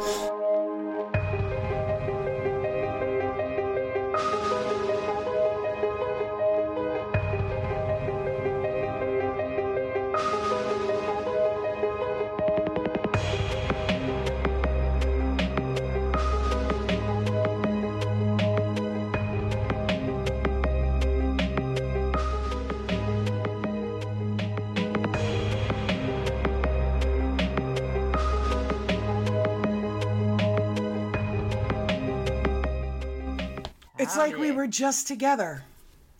you It's like we were just together.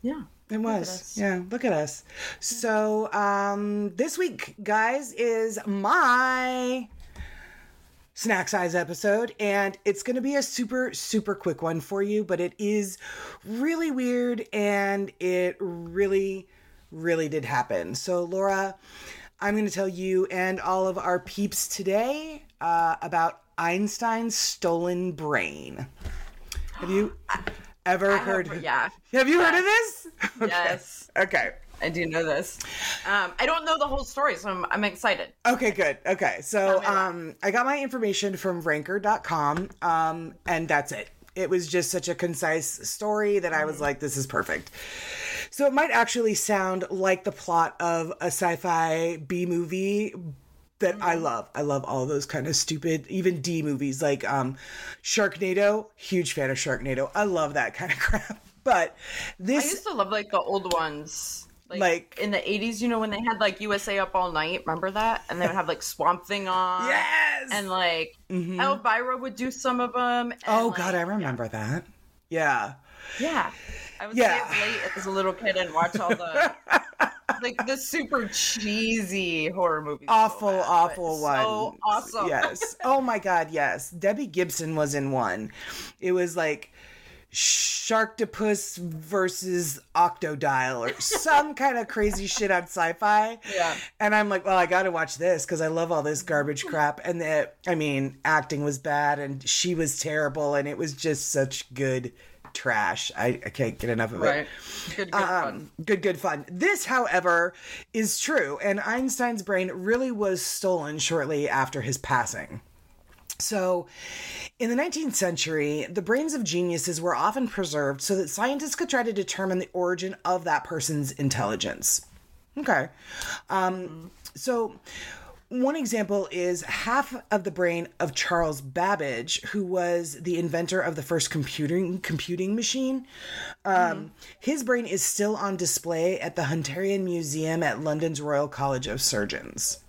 Yeah. It was. us. Yeah, look at us. So, um, this week, guys, is my snack size episode, and it's going to be a super, super quick one for you, but it is really weird and it really, really did happen. So, Laura, I'm going to tell you and all of our peeps today uh, about Einstein's stolen brain. Have you ever I have- heard? yeah. Have you heard of this? Okay. Yes. Okay. I do know this. Um, I don't know the whole story, so I'm, I'm excited. Okay, good. Okay. So um I got my information from ranker.com um and that's it. It was just such a concise story that I was like this is perfect. So it might actually sound like the plot of a sci-fi B movie that I love. I love all those kind of stupid even D movies like um Sharknado, huge fan of Sharknado. I love that kind of crap. But this, I used to love like the old ones. Like, Like- in the 80s, you know, when they had like USA Up All Night, remember that? And they would have like Swamp Thing on. Yes. And like Elvira would do some of them. And, oh like, god, I remember that. Yeah. Yeah. I would Yeah. late as a little kid and watch all the like the super cheesy horror movies. So awful, bad, awful one. So awesome. Yes. Oh my God. Yes. Debbie Gibson was in one. It was like Sharktopus versus Octodile or some kind of crazy shit on sci-fi. Yeah. And I'm like, well, I got to watch this because I love all this garbage crap. And the, I mean, acting was bad and she was terrible, and it was just such good trash. I, I can't get enough of it. Right. Good, good fun. Um, good, good fun. This, however, is true, and Einstein's brain really was stolen shortly after his passing. So, in the 19th century, the brains of geniuses were often preserved so that scientists could try to determine the origin of that person's intelligence. Okay. Um, so, one example is half of the brain of Charles Babbage, who was the inventor of the first computing computing machine. Um, His brain is still on display at the Hunterian Museum at London's Royal College of Surgeons.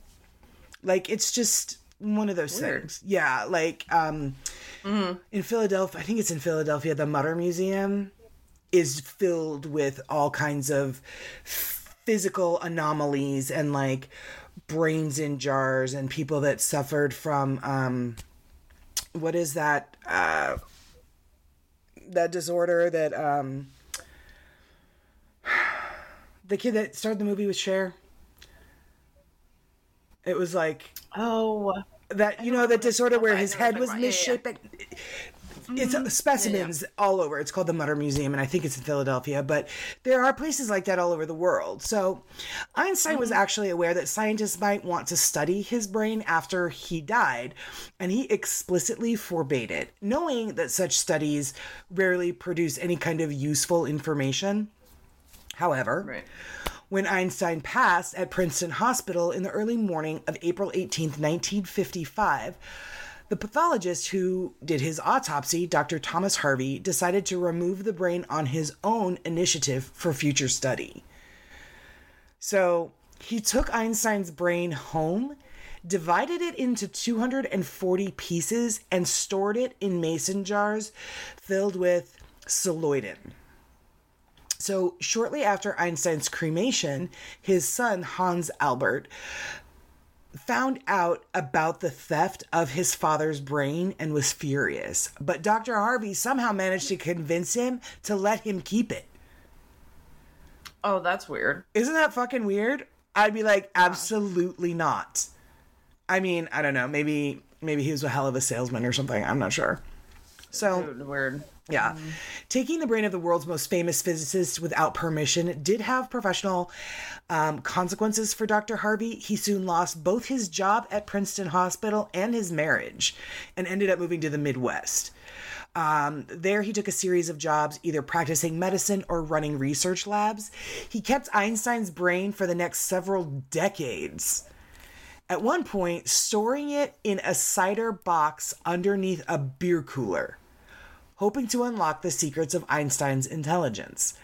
Like it's just one of those Weird. things. Yeah, like um, in Philadelphia, I think it's in Philadelphia, the Mutter Museum is filled with all kinds of physical anomalies and like brains in jars and people that suffered from um what is that uh that disorder that um the kid that started the movie with Cher? It was like Oh, that you know that disorder where his head was misshapen. It's uh, specimens all over. It's called the Mutter Museum, and I think it's in Philadelphia. But there are places like that all over the world. So Einstein was actually aware that scientists might want to study his brain after he died, and he explicitly forbade it, knowing that such studies rarely produce any kind of useful information. However, right. when Einstein passed at Princeton Hospital in the early morning of April 18th, 1955, the pathologist who did his autopsy, Dr. Thomas Harvey, decided to remove the brain on his own initiative for future study. So he took Einstein's brain home, divided it into 240 pieces, and stored it in mason jars filled with celluloidin. So, shortly after Einstein's cremation, his son, Hans Albert, found out about the theft of his father's brain and was furious. But Dr. Harvey somehow managed to convince him to let him keep it. Oh, that's weird. Isn't that fucking weird? I'd be like, absolutely not. I mean, I don't know. Maybe maybe he was a hell of a salesman or something. I'm not sure. So Dude, weird. Yeah. Taking the brain of the world's most famous physicist without permission did have professional um, consequences for Dr. Harvey. He soon lost both his job at Princeton Hospital and his marriage and ended up moving to the Midwest. Um, there, he took a series of jobs, either practicing medicine or running research labs. He kept Einstein's brain for the next several decades. At one point, storing it in a cider box underneath a beer cooler hoping to unlock the secrets of Einstein's intelligence.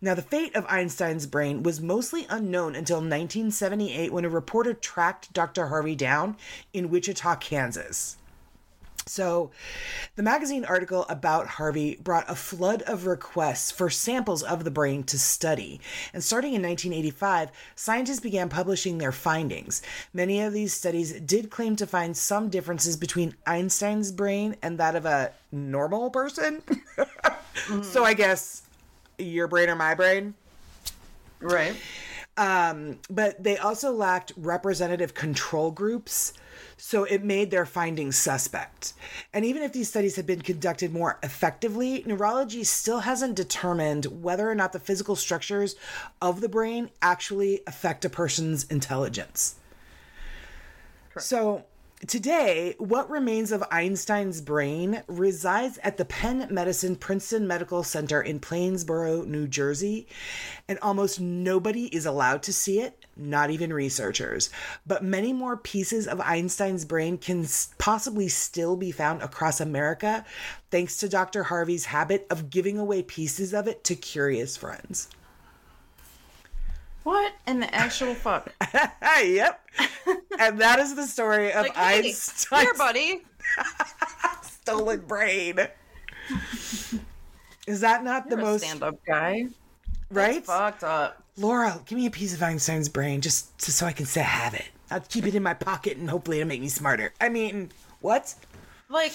Now, the fate of Einstein's brain was mostly unknown until 1978 when a reporter tracked Dr. Harvey down in Wichita, Kansas. So, the magazine article about Harvey brought a flood of requests for samples of the brain to study. And starting in 1985, scientists began publishing their findings. Many of these studies did claim to find some differences between Einstein's brain and that of a normal person. So, I guess your brain or my brain. Right. Um, but they also lacked representative control groups, so it made their findings suspect. And even if these studies had been conducted more effectively, neurology still hasn't determined whether or not the physical structures of the brain actually affect a person's intelligence. So, today, what remains of Einstein's brain resides at the Penn Medicine Princeton Medical Center in Plainsboro, New Jersey, and almost nobody is allowed to see it, not even researchers. But many more pieces of Einstein's brain can possibly still be found across America, thanks to Dr. Harvey's habit of giving away pieces of it to curious friends. What in the actual fuck? yep. and that is the story of Like, hey, Einstein's here, buddy. stolen brain. Is that not the You're a most stand-up guy. right? Fucked up. Laura, give me a piece of Einstein's brain just, just so I can say I have it. I'll keep it in my pocket and hopefully it'll make me smarter. I mean, what? Like,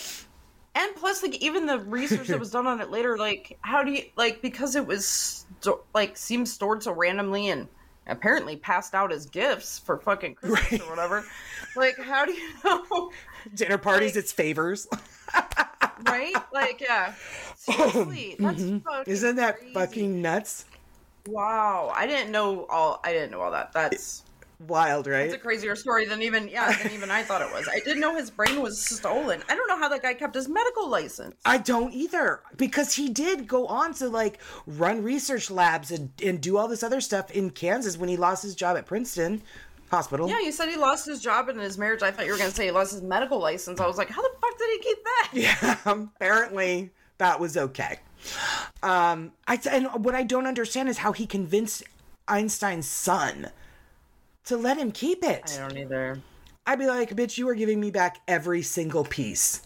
and plus, like, even the research that was done on it later, like, how do you like because it was sto- like seems stored so randomly and apparently passed out as gifts for fucking Christmas Right. or whatever. Like, how do you know? Dinner parties, it's favors. right? Like, yeah. Seriously, that's Mm-hmm. Isn't that crazy. fucking nuts? wow? I didn't know all. I didn't know all that. That's Wild, right? It's a crazier story than even yeah than even I thought it was. I didn't know his brain was stolen. I don't know how that guy kept his medical license. I don't either because he did go on to like run research labs and, and do all this other stuff in Kansas when he lost his job at Princeton Hospital. Yeah, you said he lost his job and his marriage. I thought you were gonna say he lost his medical license. I was like, how the fuck did he keep that? Yeah, apparently that was okay. Um, I and what I don't understand is how he convinced Einstein's son to let him keep it. I don't either. I'd be like, bitch, you are giving me back every single piece.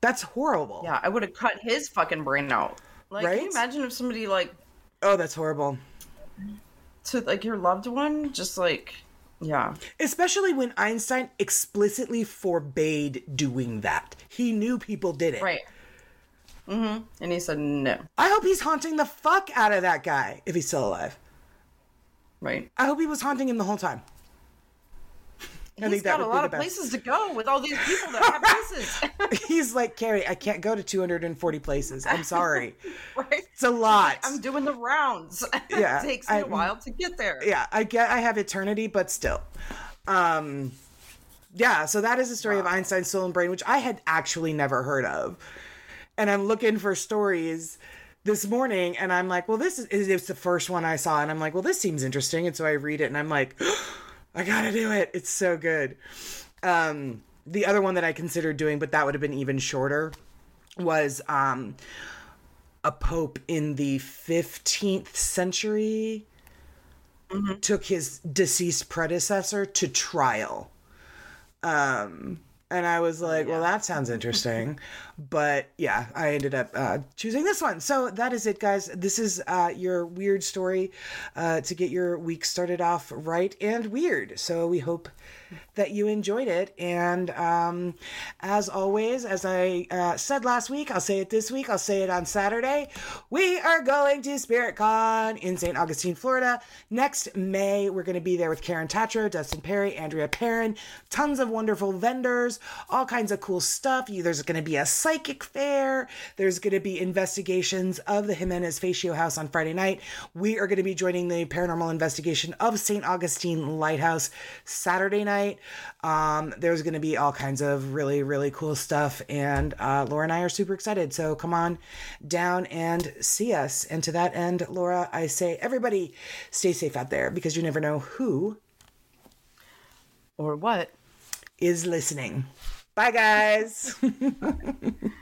That's horrible. Yeah, I would have cut his fucking brain out. Like, can you imagine if somebody like Oh, that's horrible. to like your loved one just like yeah Especially when Einstein explicitly forbade doing that. He knew people did it. right. Mm-hmm. And he said no. I hope he's haunting the fuck out of that guy if he's still alive. Right. I hope he was haunting him the whole time. I He's think that got a lot of best. places to go with all these people that have places. He's like, Carrie, I can't go to 240 places. I'm sorry. right. It's a lot. I'm doing the rounds. Yeah, it takes me I- a while to get there. yeah, I get I have eternity, but still. Um yeah, so that is the story of Einstein's stolen brain, which I had actually never heard of. And I'm looking for stories this morning and I'm like, well, this is it's the first one I saw, and I'm like, well, this seems interesting. And so I read it and I'm like, I gotta do it. It's so good. Um the other one that I considered doing, but that would have been even shorter, was um a pope in the 15th century took his deceased predecessor to trial. Um, and I was like, well, that sounds interesting. but yeah, I ended up uh, choosing this one. So that is it, guys. This is uh, your weird story uh, to get your week started off right and weird. So we hope that you enjoyed it. And um, as always, as I uh, said last week, I'll say it this week, I'll say it on Saturday. We are going to Spirit Con in St. Augustine, Florida. Next May, we're going to be there with Karen Tatro, Dustin Perry, Andrea Perron, tons of wonderful vendors, all kinds of cool stuff. There's going to be a psychic fair, there's going to be investigations of the Ximenez-Fatio House on Friday night. We are going to be joining the paranormal investigation of St. Augustine Lighthouse Saturday night. Um, there's going to be all kinds of really, really cool stuff. And uh, Laura and I are super excited. So come on down and see us. And to that end, Laura, I say, everybody stay safe out there because you never know who or what is listening. Bye, guys.